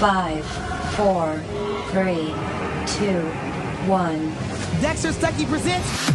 Five, four, three, two, one. Dexter Stuckey presents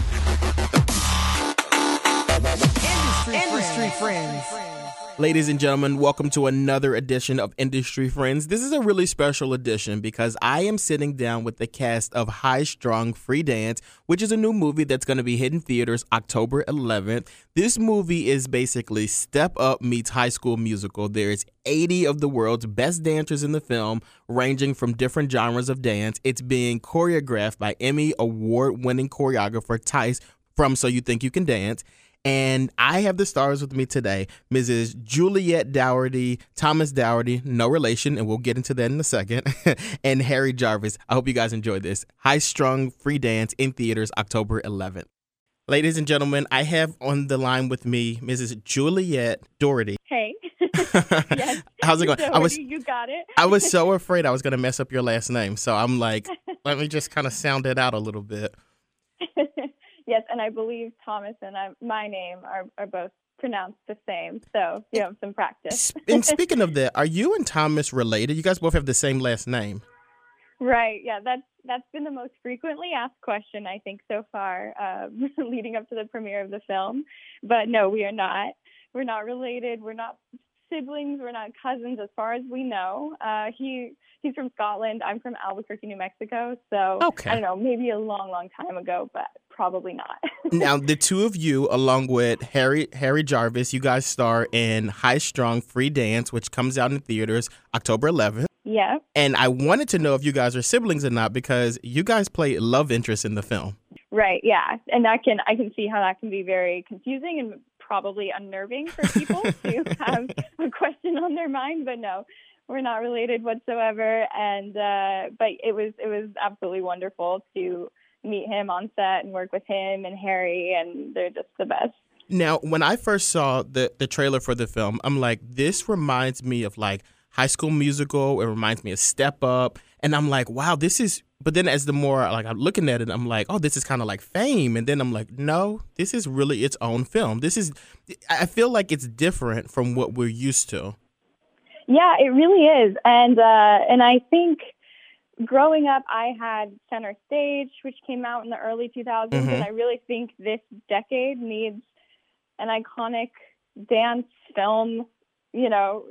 Industry, Industry Friends. Ladies and gentlemen, welcome to another edition of Industry Friends. This is a really special edition because I am sitting down with the cast of High Strung Free Dance, which is a new movie that's going to be hitting theaters October 11th. This movie is basically Step Up meets High School Musical. There's 80 of the world's best dancers in the film, ranging from different genres of dance. It's being choreographed by Emmy award winning choreographer Tyce from So You Think You Can Dance. And I have the stars with me today Mrs. Juliet Doherty, Thomas Doherty, no relation, and we'll get into that in a second, and Harry Jarvis. I hope you guys enjoyed this. High Strung Free Dance in theaters October 11th. Ladies and gentlemen, I have on the line with me Mrs. Juliet Doherty. Hey. yes. How's it going? I was you got it. I was so afraid I was going to mess up your last name. So I'm like, let me just kind of sound it out a little bit. Yes, and I believe Thomas and I, my name are, are both pronounced the same. So you have some practice. and speaking of that, are you and Thomas related? You guys both have the same last name. Right. Yeah. That's that's been the most frequently asked question I think so far, um, leading up to the premiere of the film. But no, we are not. We're not related. We're not siblings. We're not cousins, as far as we know. Uh, he he's from Scotland. I'm from Albuquerque, New Mexico. So Okay. I don't know, maybe a long, long time ago, but probably not. now, the two of you, along with Harry Harry Jarvis, you guys star in High Strung Free Dance, which comes out in theaters October 11th. yeah. And I wanted to know if you guys are siblings or not because you guys play love interest in the film. Right, yeah. And that can I can see how that can be very confusing and probably unnerving for people to have a question on their mind, but no. We're not related whatsoever and uh but it was it was absolutely wonderful to meet him on set and work with him and Harry and they're just the best. Now, when I first saw the the trailer for the film, I'm like, this reminds me of like High School Musical. It reminds me of Step Up, and I'm like, wow, this is. But then, as the more like I'm looking at it, I'm like, oh, this is kind of like Fame, and then I'm like, no, this is really its own film. This is. I feel like it's different from what we're used to. Yeah, it really is. And uh and I think growing up I had Center Stage which came out in the early 2000s Mhm. and I really think this decade needs an iconic dance film, you know,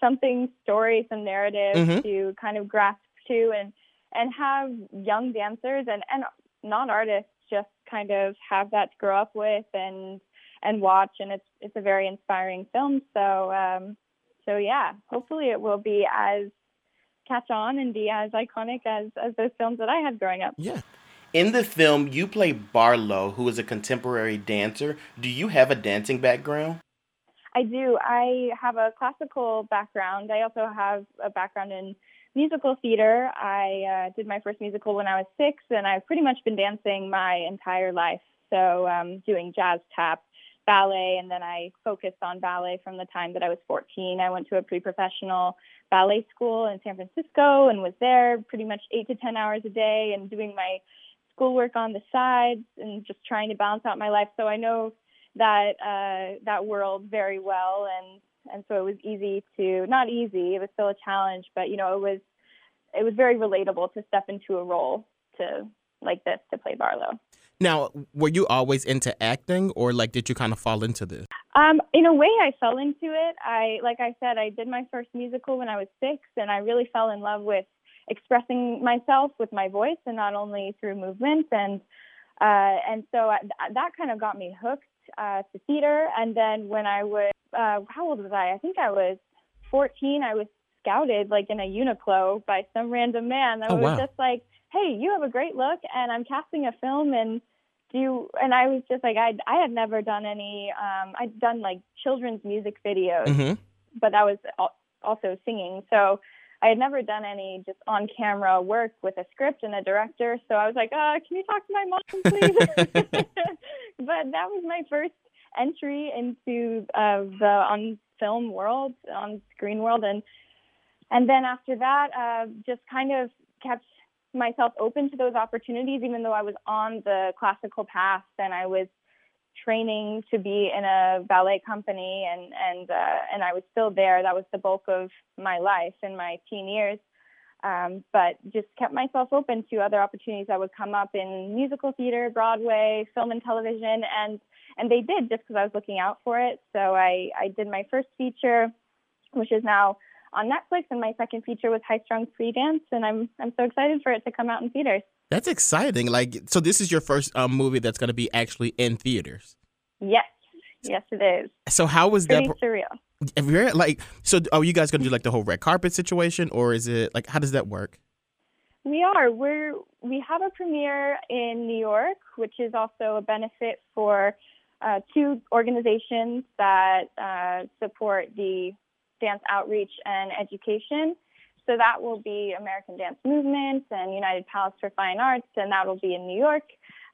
something story, some narrative Mhm. to kind of grasp to and and have young dancers and and non-artists just kind of have that to grow up with and and watch and it's it's a very inspiring film so um so yeah hopefully it will be as catch on and be as iconic as as those films that I had growing up Yeah. In the film, you play Barlow, who is a contemporary dancer. Do you have a dancing background? I do I have a classical background I also have a background in musical theater. I uh, did my first musical when I was 6 and I've pretty much been dancing my entire life. So um doing jazz tap ballet and then I focused on ballet from the time that I was 14 I went to a pre-professional ballet school in San Francisco and was there pretty much 8 to 10 hours a day and doing my schoolwork on the sides and just trying to balance out my life. So I know that uh that world very well and and so it was easy to not easy it was still a challenge but you know it was it was very relatable to step into a role to like this to play Barlow Now, were you always into acting, or like did you kind of fall into this? Um, in a way, I fell into it. I, like I said, I did my first musical when I was six, and I really fell in love with expressing myself with my voice, and not only through movement. And uh, and so I, that kind of got me hooked uh, to theater. And then when I was, uh, how old was I? I think I was 14. I was scouted like in a Uniqlo by some random man. that Oh, was wow. just like, "Hey, you have a great look, and I'm casting a film, and do you and I was just like I I had never done any um I'd done like children's music videos Mm-hmm. but that was also singing so I had never done any just on camera work with a script and a director so I was like uh can you talk to my mom please but that was my first entry into uh, the on film world on screen world and and then after that uh just kind of kept myself open to those opportunities, even though I was on the classical path and I was training to be in a ballet company, and and uh, and I was still there. That was the bulk of my life in my teen years. Um, but just kept myself open to other opportunities that would come up in musical theater, Broadway, film and television, and and they did just because I was looking out for it. So I I did my first feature, which is now on Netflix, and my second feature was High Strung Free Dance, and I'm I'm so excited for it to come out in theaters. That's exciting. Like, so this is your first um, movie that's going to be actually in theaters. Yes, yes, it is. So how was Pretty that? surreal. You're like, so are you guys going to do like the whole red carpet situation, or is it like how does that work? We are. We're we have a premiere in New York, which is also a benefit for uh, two organizations that uh, support the dance outreach and education. So that will be American Dance Movement and United Palace for Fine Arts, and that will be in New York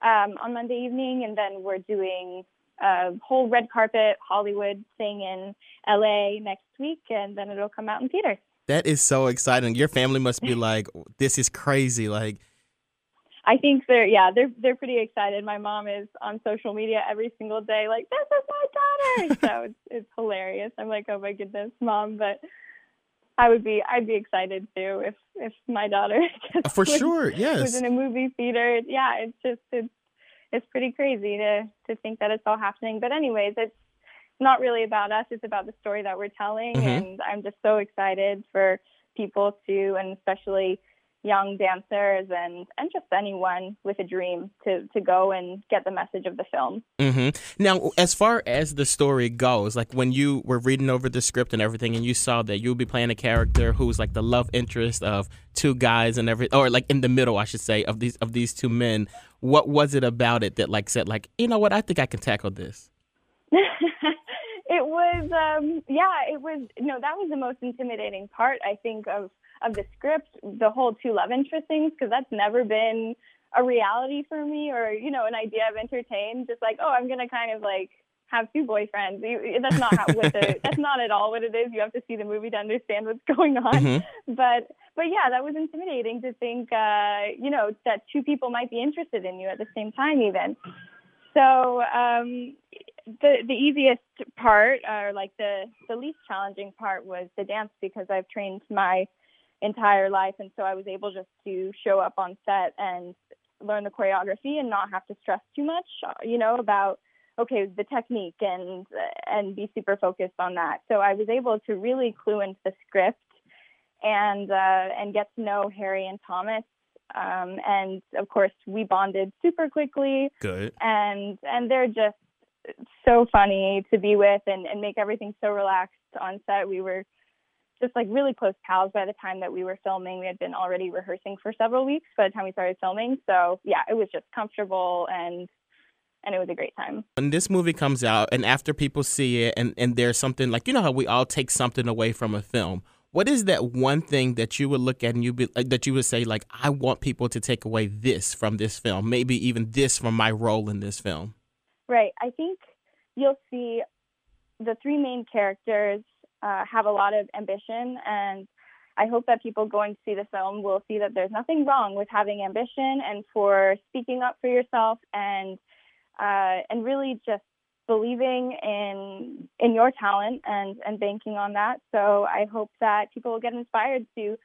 um, on Monday evening. And then we're doing a whole red carpet Hollywood thing in LA next week, and then it'll come out in theaters. That is so exciting. Your family must be like, this is crazy. Like, I think they're yeah they're they're pretty excited. My mom is on social media every single day like this is my daughter. so it's it's hilarious. I'm like oh my goodness, mom. But I would be I'd be excited too if if my daughter for was, sure, was yes. in a movie theater. Yeah, it's just it's it's pretty crazy to to think that it's all happening. But anyways, it's not really about us. It's about the story that we're telling, Mhm. and I'm just so excited for people to, and especially young dancers and and just anyone with a dream to to go and get the message of the film. hmm Now, as far as the story goes, like when you were reading over the script and everything, and you saw that you'll be playing a character who's like the love interest of two guys and every, or like in the middle, I should say, of these of these two men. What was it about it that like said like, you know what, I think I can tackle this? it was um yeah it was no that was the most intimidating part i think of of the script the whole two love interest things because that's never been a reality for me or you know an idea i've entertained. Just like oh i'm gonna kind of like have two boyfriends. You- that's not how what the that's not at all what it is. You have to see the movie to understand what's going on. Mhm. but but yeah that was intimidating to think uh you know that two people might be interested in you at the same time even. So um the the easiest part or like the the least challenging part was the dance because I've trained my entire life and so I was able just to show up on set and learn the choreography and not have to stress too much uh, you know about okay the technique and and be super focused on that so I was able to really clue into the script and uh and get to know Harry and Thomas um and of course we bonded super quickly Good. and and they're just so funny to be with and, and make everything so relaxed on set. We were just like really close pals by the time that we were filming. We had been already rehearsing for several weeks by the time we started filming. So yeah, it was just comfortable and and it was a great time. When this movie comes out and after people see it and, and there's something like you know how we all take something away from a film. What is that one thing that you would look at and you be, like, that you would say like I want people to take away this from this film, maybe even this from my role in this film? Right. I think you'll see the three main characters uh, have a lot of ambition, and I hope that people going to see the film will see that there's nothing wrong with having ambition and for speaking up for yourself and uh, and really just believing in in your talent and and banking on that. So I hope that people will get inspired to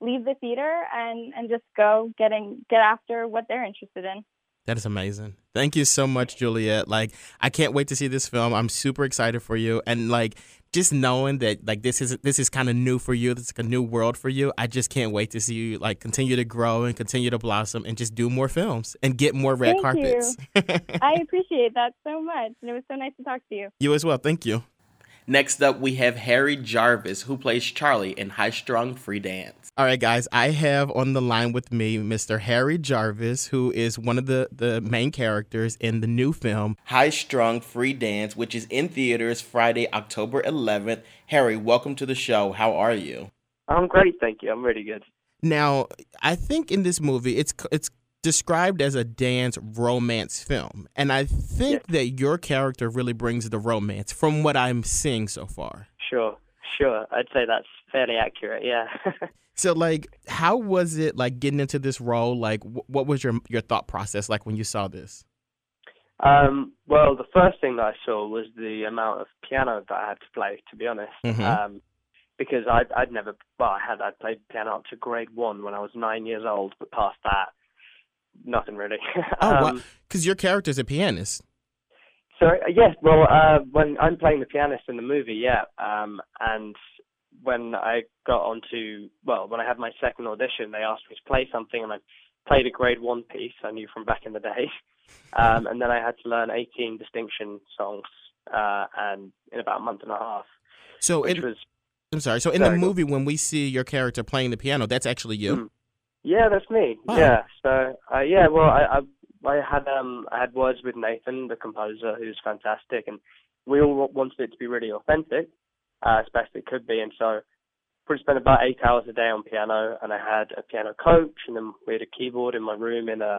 leave the theater and and just go getting get after what they're interested in. That is amazing. Thank you so much, Juliet. Like, I can't wait to see this film. I'm super excited for you, and like, just knowing that like this is this is kind of new for you. This is like a new world for you. I just can't wait to see you like continue to grow and continue to blossom and just do more films and get more red Thank carpets. I appreciate that so much, and it was so nice to talk to you. you as well. Thank you. Next up, we have Harry Jarvis, who plays Charlie in High Strung Free Dance. All right, guys, I have on the line with me Mr. Harry Jarvis, who is one of the, the main characters in the new film High Strung Free Dance, which is in theaters Friday, October 11th. Harry, welcome to the show. How are you? I'm great, thank you. I'm really good. Now, I think in this movie, it's it's described as a dance romance film, and I think that your character really brings the romance from what I'm seeing so far. Sure, sure. I'd say that's fairly accurate. Yeah. So, like, how was it like getting into this role? Like, wh- what was your your thought process like when you saw this? Um, well, the first thing that I saw was the amount of piano that I had to play. To be honest, Mhm. um, because I'd, I'd never, well, I had I'd played piano up to grade one when I was nine years old, but past that, nothing really. Oh, um. Because your character's a pianist. So uh, yes, well, uh, when I'm playing the pianist in the movie, yeah, um, and when I got onto, well, when I had my second audition, they asked me to play something, and I played a grade one piece I knew from back in the day, um, and then I had to learn 18 distinction songs, uh, and in about a month and a half, So, which in, was I'm sorry. So, in the movie, when we see your character playing the piano, that's actually you. Mm. Yeah, that's me. Wow. Yeah. So uh, yeah, well, I, I I had um I had words with Nathan, the composer, who's fantastic, and we all wanted it to be really authentic, uh, as best it could be, and so we spent about eight hours a day on piano, and I had a piano coach, and then we had a keyboard in my room in uh,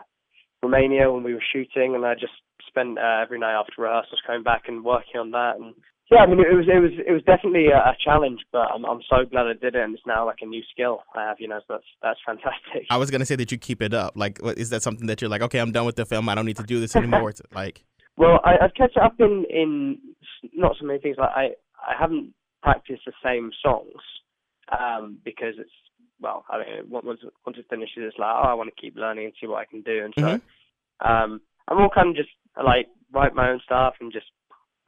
Romania when we were shooting, and I just spent uh, every night after rehearsals coming back and working on that, and yeah, I mean it was it was it was definitely a, a challenge, but I'm I'm so glad I did it, and it's now like a new skill I have, you know, so that's that's fantastic. I was gonna say that you keep it up. Like, what, is that something that you're like, okay, I'm done with the film. I don't need to do this anymore. It's like, Well, I, I've kept it up in in not so many things. Like I I haven't practiced the same songs um, because it's well, I mean, once once it finishes, it's like oh, I want to keep learning and see what I can do, and so Mhm. um, I'm all kind of just like write my own stuff and just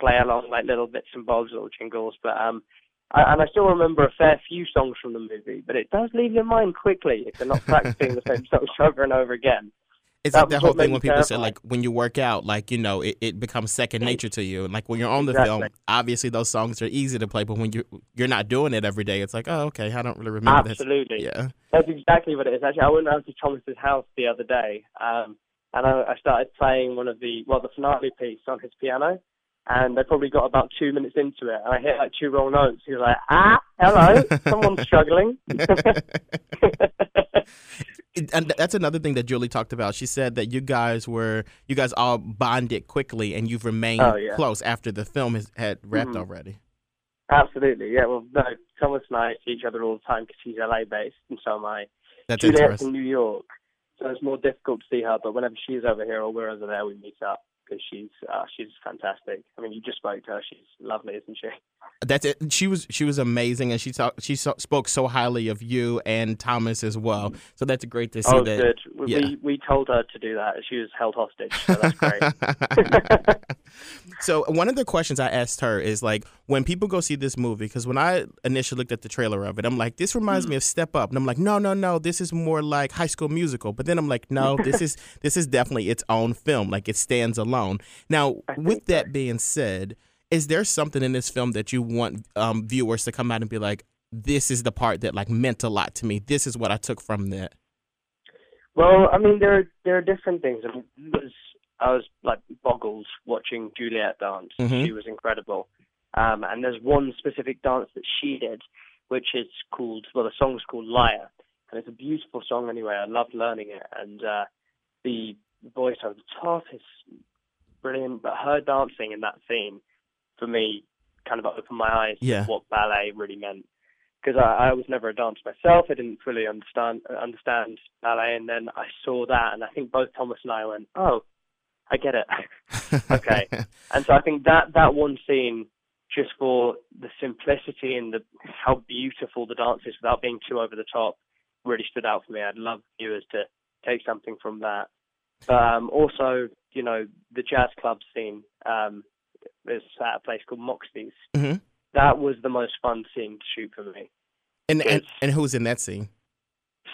play along like little bits and bobs, little jingles. But um, I, and I still remember a fair few songs from the movie, but it does leave your mind quickly if you're not practicing the same songs over and over again. it's That like that whole thing when people say, like, when you work out, like, you know, it, it becomes second nature to you. And like when you're on the film, obviously those songs are easy to play, but when you you're not doing it every day, it's like, oh, okay, I don't really remember this. Absolutely. Yeah. That's exactly what it is. Actually, I went round to Thomas's house the other day, um, and I, I started playing one of the well, the finale piece on his piano, and I probably got about two minutes into it, and I hit like two wrong notes. He was like, "Ah, hello, someone's struggling." And that's another thing that Julie talked about. She said that you guys were you guys all bonded quickly, and you've remained Oh, yeah. close after the film has had wrapped Mhm. already. Absolutely, yeah. Well, no, Thomas and I see each other all the time because he's LA based, and so am I. That's Juliet's interesting. in New York, so it's more difficult to see her. But whenever she's over here or we're over there, we meet up because she's uh, she's fantastic. I mean, you just spoke to her; she's lovely, isn't she? That's it. She was she was amazing, and she talked she spoke so highly of you and Thomas as well. So that's great to see oh, that. good. We, yeah. we we told her to do that. She was held hostage, so that's great. so one of the questions I asked her is like when people go see this movie because when I initially looked at the trailer of it, I'm like this reminds Hmm. me of Step Up, and I'm like no no no this is more like High School Musical, but then I'm like no this is this is definitely its own film like it stands alone. Now with that so. being said, is there something in this film that you want um, viewers to come out and be like this is the part that like meant a lot to me. This is what I took from that. well, I mean, there are there are different things. I mean, was I was like boggled watching Juliet dance. Mhm. She was incredible. Um, and there's one specific dance that she did, which is called well, the song's called Liar, and it's a beautiful song anyway. I loved learning it, and uh, the voice over the top is brilliant. But her dancing in that scene, for me, kind of opened my eyes Yeah. to what ballet really meant. Because I, I was never a dancer myself, I didn't fully understand understand ballet, and then I saw that, and I think both Thomas and I went, "Oh, I get it." Okay. And so I think that that one scene, just for the simplicity and the how beautiful the dance is without being too over the top, really stood out for me. I'd love viewers to take something from that. Um, also, you know, the jazz club scene um, is at a place called Moxley's. Mhm. That was the most fun scene to shoot for me. and, and It's- and who's in that scene?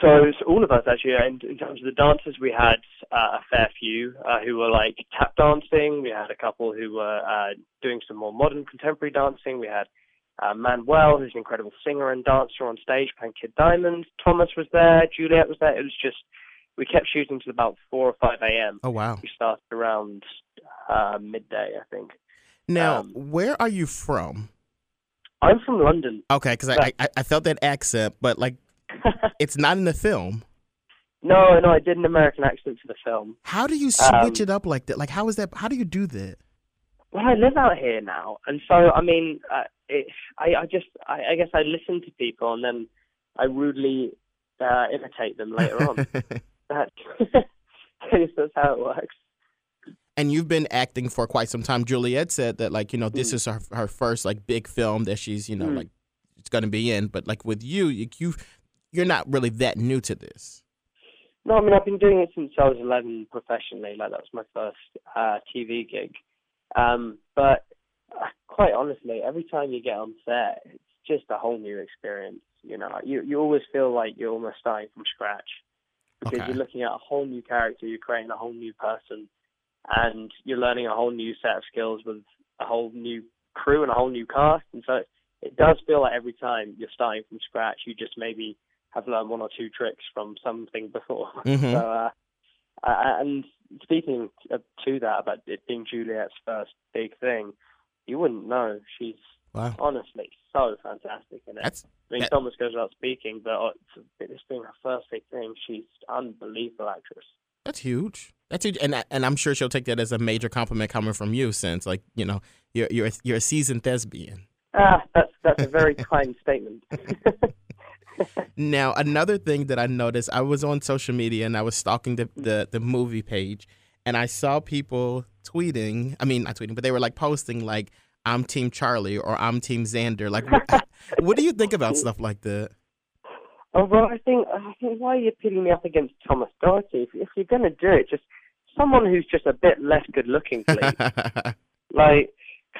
So it's all of us actually. In, in terms of the dancers, we had uh, a fair few uh, who were like tap dancing. We had a couple who were uh, doing some more modern contemporary dancing. We had uh, Manuel, who's an incredible singer and dancer on stage playing Kid Diamond. Thomas was there. Juliet was there. It was just we kept shooting till about four or five a.m. Oh wow. We started around uh, midday, I think. Now, Um, where are you from? I'm from London. Okay, because I, I I felt that accent, but like it's not in the film. no, no, I did an American accent for the film. How do you switch Um, it up like that? Like how is that? How do you do that? Well, I live out here now, and so I mean, uh, it, I, I just, I, I guess I listen to people, and then I rudely uh, imitate them later on. That, I guess that's how it works. And you've been acting for quite some time. Juliet said that like you know this Mm. is her her first like big film that she's you know Mm. like it's going to be in. But like with you, you you you're not really that new to this. No, I mean I've been doing it since I was 11 professionally. Like that was my first uh, TV gig. Um, but uh, quite honestly, every time you get on set, it's just a whole new experience. You know, you you always feel like you're almost starting from scratch because Okay. you're looking at a whole new character, you're creating a whole new person, and you're learning a whole new set of skills with a whole new crew and a whole new cast. And so it does feel like every time you're starting from scratch, you just maybe have learned one or two tricks from something before. Mhm. So, uh, and speaking to to that about it being Juliet's first big thing, you wouldn't know. She's Wow. honestly so fantastic in it. That's I mean, that- Thomas goes without speaking, but uh, it's- this being her first big thing, she's unbelievable actress. That's huge. That's huge, and and I'm sure she'll take that as a major compliment coming from you, since like you know you're you're you're a seasoned thespian. Ah, that's that's a very kind statement. Now another thing that I noticed, I was on social media and I was stalking the the, the movie page, and I saw people tweeting. I mean, not tweeting, but they were like posting like I'm Team Charlie or I'm Team Xander. Like, what, what do you think about stuff like that? Oh well, I think I think why are you pitting me up against Thomas Doherty? If, if you're going to do it, just someone who's just a bit less good looking, please. like,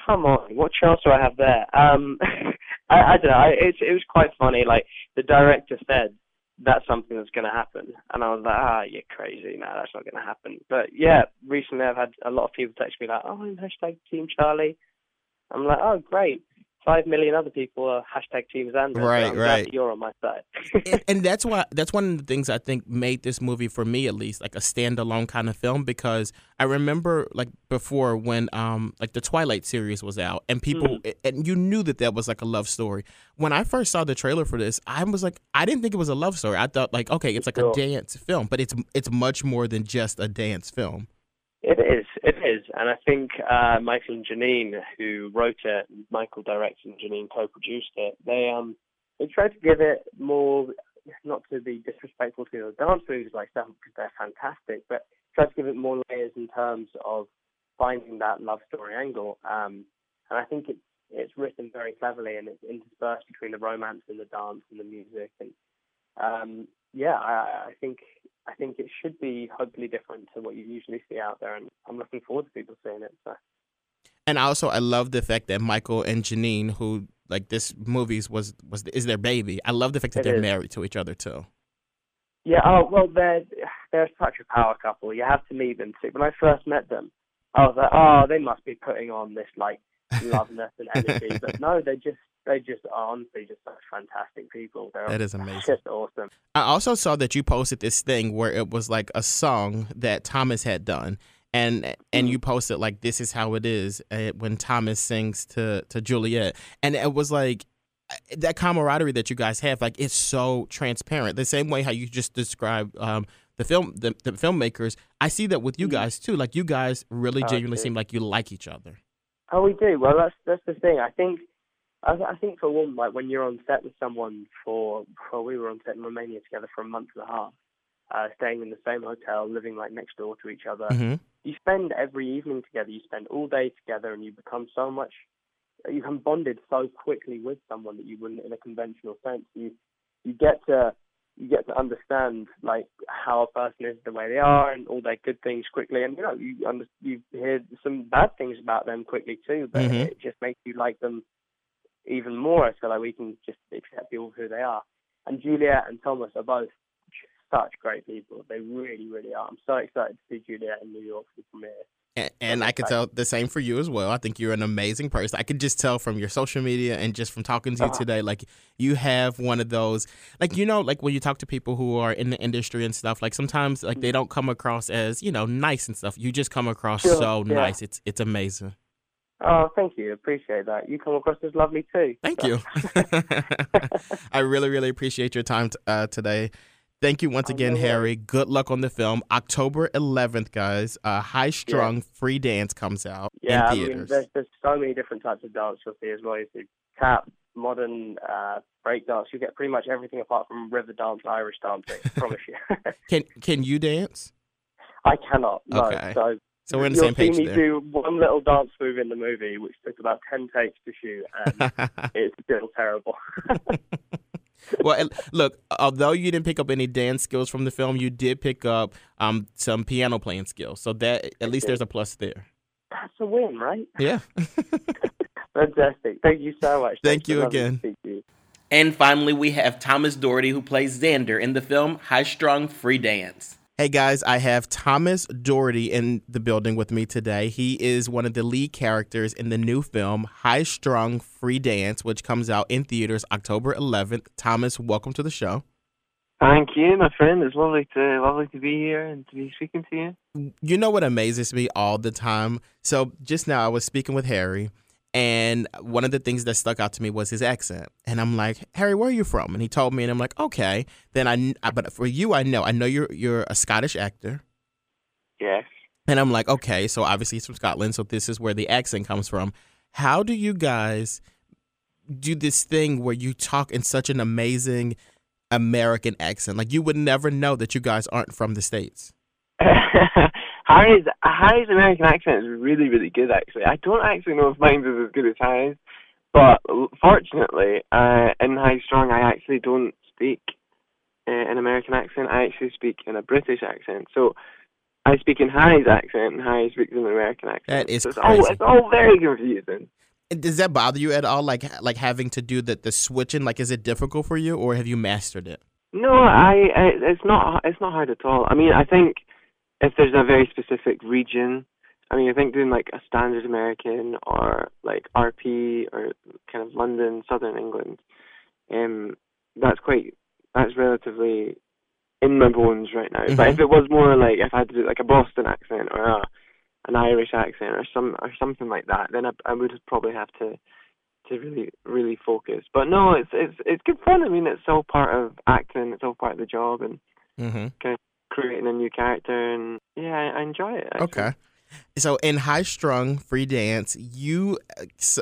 come on, what chance do I have there? Um, I, I don't know. I, it's it was quite funny. Like the director said that's something that's going to happen, and I was like, ah, you're crazy. No, that's not going to happen. But yeah, recently I've had a lot of people text me like, oh, I'm hashtag Team Charlie. I'm like, oh, great. Five million other people are hashtag Team Xander. Right, I'm right. that you're on my side. and, and that's why that's one of the things I think made this movie for me at least like a standalone kind of film because I remember like before when um like the Twilight series was out and people and you knew that that was like a love story. When I first saw the trailer for this, I was like I didn't think it was a love story. I thought like okay, it's like Sure. a dance film, but it's it's much more than just a dance film. It is, it is, and I think uh, Michael and Janeen, who wrote it, Michael directed and Janeen co-produced it. They um they tried to give it more, not to be disrespectful to the dance movies like that because they're fantastic, but tried to give it more layers in terms of finding that love story angle. Um, and I think it's it's written very cleverly and it's interspersed between the romance and the dance and the music and um, yeah, I, I think I think it should be hopefully different to what you usually see out there, and I'm looking forward to people seeing it. So. And also I love the fact that Michael and Janeen who like this movies was was is their baby. I love the fact that It they're is. married to each other too. Yeah, oh well, they're they're such a power couple. You have to meet them too. When I first met them, I was like, oh, they must be putting on this like loveness and energy, but no, they just they just are honestly just such fantastic people. They're That is amazing. just awesome. I also saw that you posted this thing where it was like a song that Thomas had done, and and Mm. you posted like "This is how it is" uh, when Thomas sings to to Juliet, and it was like uh, that camaraderie that you guys have. Like it's so transparent. The same way how you just described um, the film the, the filmmakers. I see that with you Mm. guys too. Like you guys really Oh, genuinely seem like you like each other. Oh, we do. Well, that's that's the thing. I think, I, I think for one, like when you're on set with someone for, well, we were on set in Romania together for a month and a half, uh, staying in the same hotel, living like next door to each other. hmm You spend every evening together. You spend all day together, and you become so much. You become bonded so quickly with someone that you wouldn't in a conventional sense. You you get to you get to understand like how a person is the way they are and all their good things quickly and you know you under, you hear some bad things about them quickly too but Mhm. it just makes you like them even more I feel like we can just accept people who they are and Juliet and Thomas are both such great people they really really are I'm so excited to see Juliet in New York for the premiere And, and I could tell the same for you as well. I think you're an amazing person. I could just tell from your social media and just from talking to you Uh-huh. today, like you have one of those, like you know, like when you talk to people who are in the industry and stuff. Like sometimes, like they don't come across as you know nice and stuff. You just come across Sure, so yeah. nice. It's it's amazing. Oh, thank you. Appreciate that. You come across as lovely too. Thank So- you. I really really appreciate your time t- uh, today. Thank you once Oh, again, Harry. Good luck on the film. October 11th, guys. Uh, High Strung Free Dance comes out yeah, in I mean, there's there's so many different types of dance you'll see as well. You see tap, modern, uh, break dance. You get pretty much everything apart from river dance, Irish dancing. I promise you. can can you dance? I cannot. No. Okay. So So we're on the You'll same page see me there. do one little dance move in the movie, which took about ten takes to shoot, and it's still terrible. well, look, although you didn't pick up any dance skills from the film, you did pick up um, some piano playing skills. So that at least there's a plus there. That's a win, right? Yeah. Fantastic. Thank you so much. Thank Thanks you for lovely to again. you. And finally, we have Thomas Doherty, who plays Xander in the film High Strung Free Dance. Hey guys, I have Thomas Doherty in the building with me today. He is one of the lead characters in the new film High Strung Free Dance, which comes out in theaters October 11th. Thomas, welcome to the show. Thank you, my friend. It's lovely to lovely to be here and to be speaking to you. You know what amazes me all the time? So just now I was speaking with Harry, and one of the things that stuck out to me was his accent. And I'm like, Harry, where are you from? And he told me, and I'm like, okay. Then I, I but for you, I know, I know you're you're a Scottish actor. Yes. And I'm like, okay, so obviously he's from Scotland, so this is where the accent comes from. How do you guys do this thing where you talk in such an amazing American accent? Like you would never know that you guys aren't from the States. Harry's Harry's American accent is really really good actually. I don't actually know if mine is as good as Harry's, but fortunately, uh, in High Strung, I actually don't speak uh, an American accent. I actually speak in a British accent. So. I speak in Harry's accent, and Harry speaks in an American accent. That is so it's crazy. All, it's all very confusing. Does that bother you at all? Like like having to do the the switching? Like is it difficult for you, or have you mastered it? No, I, I it's not it's not hard at all. I mean, I think if there's a very specific region, I mean, I think doing like a standard American or like RP or kind of London, Southern England, um, that's quite that's relatively in my bones right now. But Mhm. if it was more like if I had to do like a Boston accent or a, an Irish accent or some or something like that, then I, I would probably have to to really really focus. But no, it's it's it's good fun. I mean, it's all part of acting. It's all part of the job and Mm-hmm. Creating a new character. And yeah, I, I enjoy it. actually. Okay. So in High Strung Free Dance, you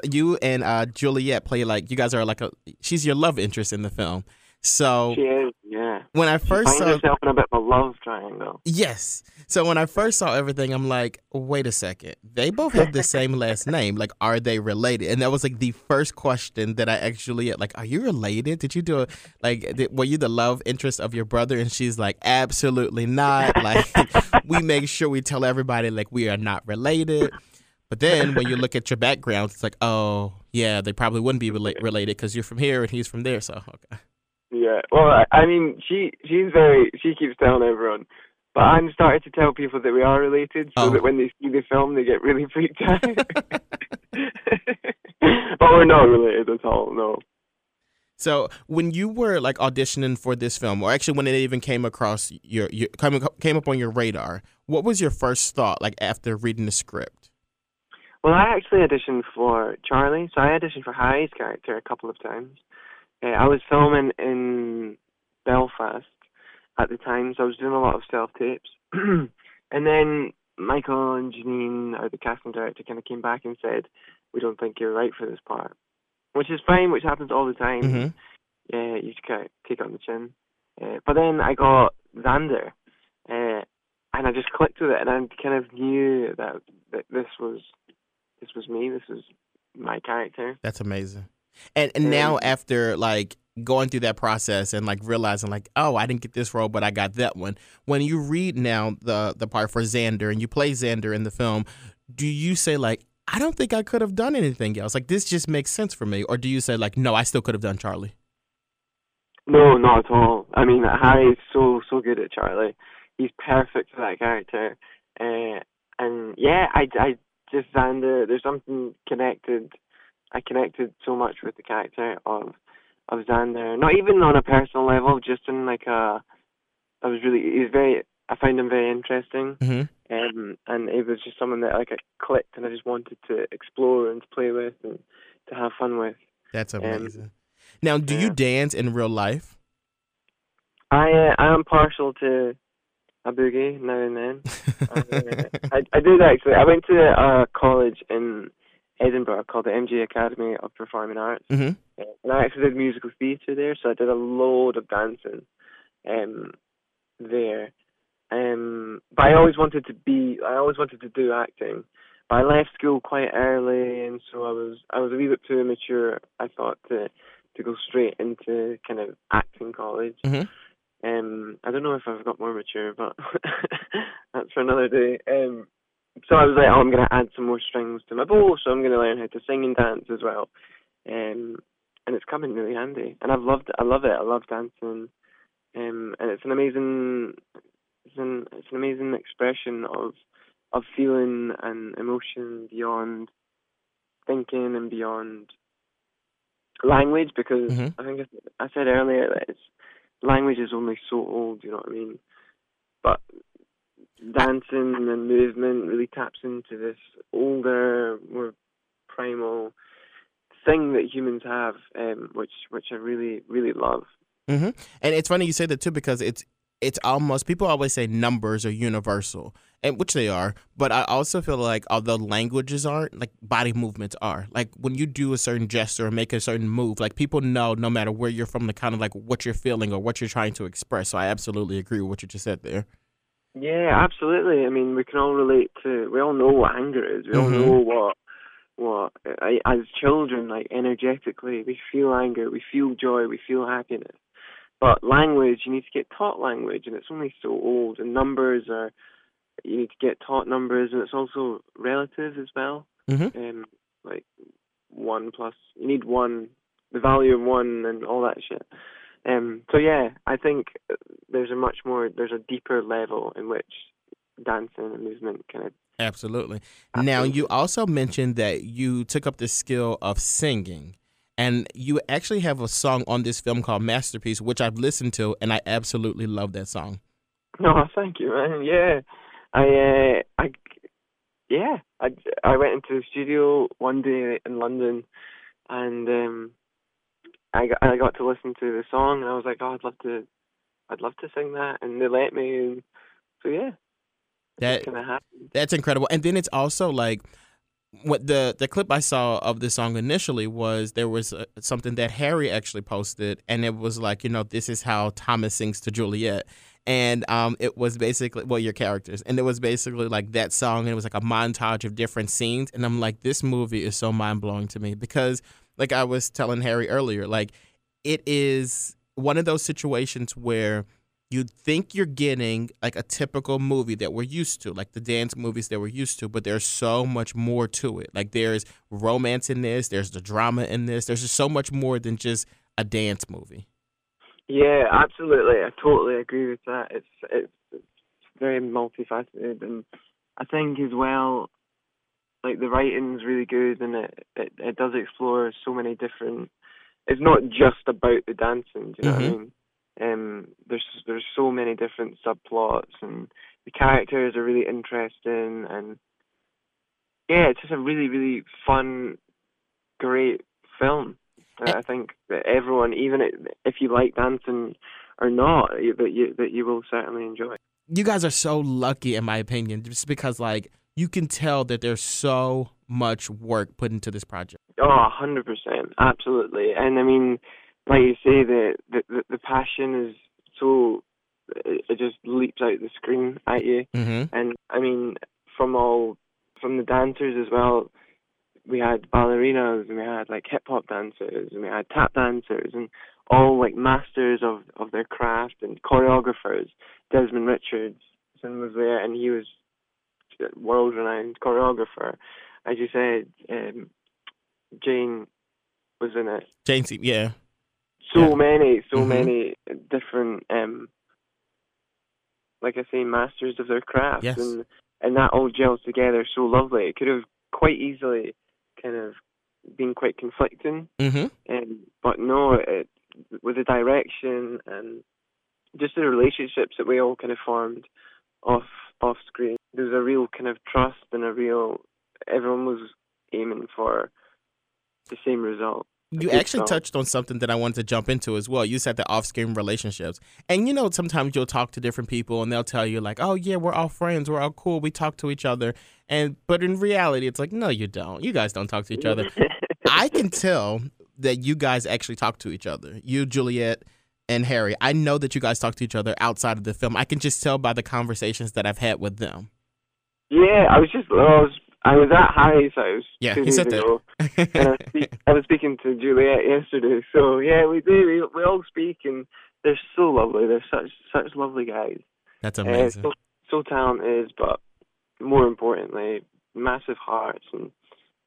you and uh, Juliet play like you guys are like a she's your love interest in the film. So She is. Yeah. when I first saw yourself in a bit of a love triangle. Yes. So when I first saw everything, I'm like, wait a second. They both have the same last name. Like, are they related? And that was like the first question that I actually like. Are you related? Did you do a like? Did, were you the love interest of your brother? And she's like, absolutely not. Like, we make sure we tell everybody like we are not related. But then when you look at your background, it's like, oh yeah, they probably wouldn't be rela- related because you're from here and he's from there. So okay. Yeah. Well, I, I mean, she she's very she keeps telling everyone, but I'm starting to tell people that we are related, so Oh. that when they see the film, they get really freaked out. but we're not related at all. No. So when you were like auditioning for this film, or actually when it even came across your, your came came up on your radar, what was your first thought like after reading the script? Well, I actually auditioned for Charlie, so I auditioned for Harry's character a couple of times. Uh, I was filming in Belfast at the time, so I was doing a lot of self tapes. and then Michael and Janeen, or the casting director, kind of came back and said, "We don't think you're right for this part," which is fine, which happens all the time. Mhm. Yeah, you just kind of take it on the chin. Uh, but then I got Xander, uh, and I just clicked with it, and I kind of knew that that this was this was me. This was my character. That's amazing. And and now after like going through that process and like realizing like oh I didn't get this role but I got that one. When you read now the the part for Xander and you play Xander in the film, do you say like I don't think I could have done anything else. Like this just makes sense for me, or do you say like no I still could have done Charlie? No, not at all. I mean, Harry is so so good at Charlie. He's perfect for that character. Uh, and yeah, I, I just Xander. There's something connected. I connected so much with the character of of Xander. Not even on a personal level, just in like a. I was really. He's very. I found him very interesting. Mhm. Um, and it was just someone that like I clicked, and I just wanted to explore and to play with and to have fun with. That's Um, amazing. now, do you dance in real life? I uh, I am partial to a boogie now and then. uh, I I did actually. I went to a college in Edinburgh called the MGA Academy of Performing Arts, hmm uh, and I actually did musical theatre there. So I did a load of dancing, um, there, Um, but I always wanted to be. I always wanted to do acting. But I left school quite early, and so I was I was a wee bit too immature. I thought to to go straight into kind of acting college. Mhm. Um, I don't know if I've got more mature, but that's for another day. Um, so I was like, oh, I'm gonna add some more strings to my bow, so I'm gonna learn how to sing and dance as well. Um, and it's coming really handy, and I've loved it. I love it. I love dancing, um, and it's an amazing, it's an it's an amazing expression of of feeling and emotion beyond thinking and beyond language because Mhm. I think I said earlier that it's language is only so old, you know what I mean? Dancing and movement really taps into this older, more primal thing that humans have, um, which which I really really love. hmm And it's funny you say that too because it's it's almost people always say numbers are universal, and which they are. But I also feel like although languages aren't, like body movements are. Like when you do a certain gesture or make a certain move, like people know no matter where you're from, the kind of like what you're feeling or what you're trying to express. So I absolutely agree with what you just said there. Yeah, absolutely. I mean, we can all relate to. We all know what anger is. We all Mhm. know what what I, as children, like energetically, we feel anger, we feel joy, we feel happiness. But language, you need to get taught language, and it's only so old. And numbers are, you need to get taught numbers, and it's also relative as well. Mhm. Um, like one plus, you need one, the value of one, and all that shit. Um, so yeah, I think there's a much more, there's a deeper level in which dancing and movement kind of. Absolutely. Now you also mentioned that you took up the skill of singing. And you actually have a song on this film called Masterpiece, which I've listened to, and I absolutely love that song. No, thank you, man. Yeah, I, uh, I, yeah, I, I went into the studio one day in London, and um, I got, I got to listen to the song, and I was like, oh, I'd love to, I'd love to sing that, and they let me, and so yeah, That kind of happened. That's incredible. And then it's also like what the the clip I saw of the song initially was there was uh something that Harry actually posted, and it was like you know this is how Thomas sings to Juliet, and um it was basically well your characters, and it was basically like that song, and it was like a montage of different scenes, and I'm like this movie is so mind blowing to me because like I was telling Harry earlier, like it is one of those situations where you think you're getting like a typical movie that we're used to, like the dance movies that we're used to, but there's so much more to it. Like there's romance in this, there's the drama in this, there's just so much more than just a dance movie. Yeah, absolutely. I totally agree with that. It's it's, it's very multifaceted, and I think as well, like the writing's really good, and it it, it does explore so many different. It's not just about the dancing. Do you know what I Mhm. mean? Um, there's there's so many different subplots, and the characters are really interesting, and yeah, it's just a really really fun, great film. I think that everyone, even if you like dancing or not, that you that you will certainly enjoy. You guys are so lucky, in my opinion, just because like you can tell that there's so much work put into this project. Oh, a hundred percent, absolutely. And I mean, like you say, the the the, passion is so it, just leaps out the screen at you. Mm-hmm. And I mean, from all from the dancers as well, we had ballerinas and we had like hip hop dancers and we had tap dancers and all like masters of of their craft and choreographers. Desmond Richardson was there and he was world renowned choreographer. As you said, um, Jane was in it. Jane, yeah, So Yeah. many, so Mhm. many different um like I say, masters of their craft Yes. and and that all gels together so lovely. It could have quite easily kind of been quite conflicting. mm-hmm. Um, but no, it, with the direction and just the relationships that we all kind of formed off off screen, there was a real kind of trust and a real everyone was aiming for the same result. You actually song. touched on something that I wanted to jump into as well. You said the off-screen relationships, and you know sometimes you'll talk to different people and they'll tell you like, "Oh yeah, we're all friends, we're all cool, we talk to each other," and but in reality, it's like, no, you don't. You guys don't talk to each other. I can tell that you guys actually talk to each other. You, Juliet, and Harry, I know that you guys talk to each other outside of the film. I can just tell by the conversations that I've had with them. Yeah, I was just I was I was at Harry's house Yeah, he said that. and I was, speak, I was speaking to Juliet yesterday. So yeah, we do. We, we all speak, and they're so lovely. They're such such lovely guys. That's Uh, amazing. so so talented, but more importantly, massive hearts and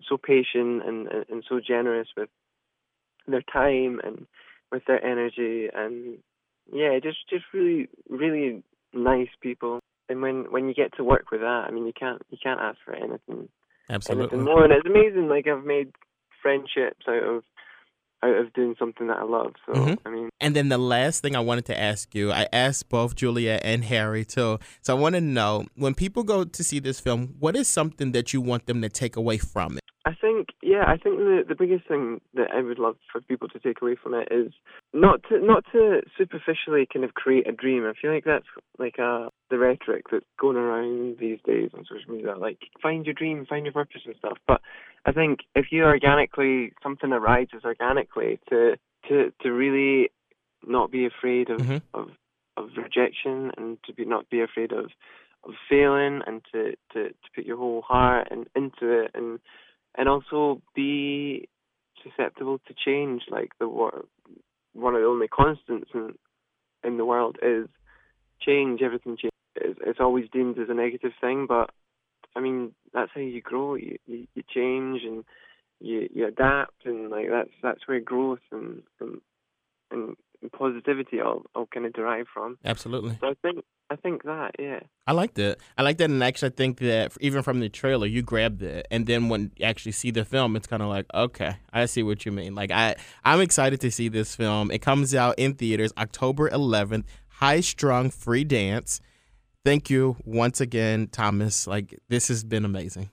so patient and, and and so generous with their time and with their energy and yeah, just just really really nice people. And when when you get to work with that, I mean, you can't you can't ask for anything Absolutely. anything more. And it's amazing. Like I've made friendships out of out of doing something that I love. So Mhm. I mean, And then the last thing I wanted to ask you, I asked both Julia and Harry too. So I want to know when people go to see this film, what is something that you want them to take away from it? I think yeah, I think the the biggest thing that I would love for people to take away from it is not to not to superficially kind of create a dream. I feel like that's like uh the rhetoric that's going around these days on social media, like find your dream, find your purpose and stuff. But I think if you organically something arises organically to to to really not be afraid of Mhm. of of rejection and to be not be afraid of of failing and to to to put your whole heart and into it and and also be susceptible to change. Like the one of the only constants in in the world is change. Everything changes. It's, it's always deemed as a negative thing, but I mean that's how you grow. You you, you change and you you adapt, and like that's that's where growth and and and, positivity all all kind of derive from. Absolutely. So I think I think that yeah. I like that. I like that, and actually, I think that even from the trailer, you grabbed it, and then when you actually see the film, it's kind of like, okay, I see what you mean. Like I, I'm excited to see this film. It comes out in theaters October 11th. High strung free dance. Thank you once again, Thomas. Like this has been amazing.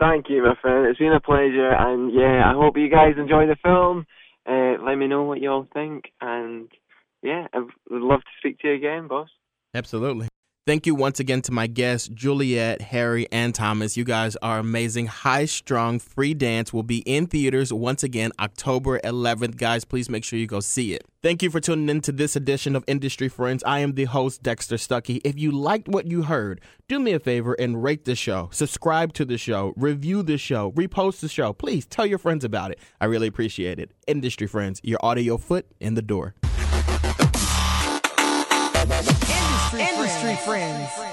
Thank you, my friend. It's been a pleasure, and yeah, I hope you guys enjoy the film. Uh, let me know what you all think, and yeah, I would love to speak to you again, boss. Absolutely. Thank you once again to my guests, Juliet, Harry, and Thomas. You guys are amazing. High Strung Free Dance will be in theaters once again October 11th. Guys, please make sure you go see it. Thank you for tuning in to this edition of Industry Friends. I am the host, Dexter Stuckey. If you liked what you heard, do me a favor and rate the show, subscribe to the show, review the show, repost the show. Please tell your friends about it. I really appreciate it. Industry Friends, your audio foot in the door. Industry, Industry friends.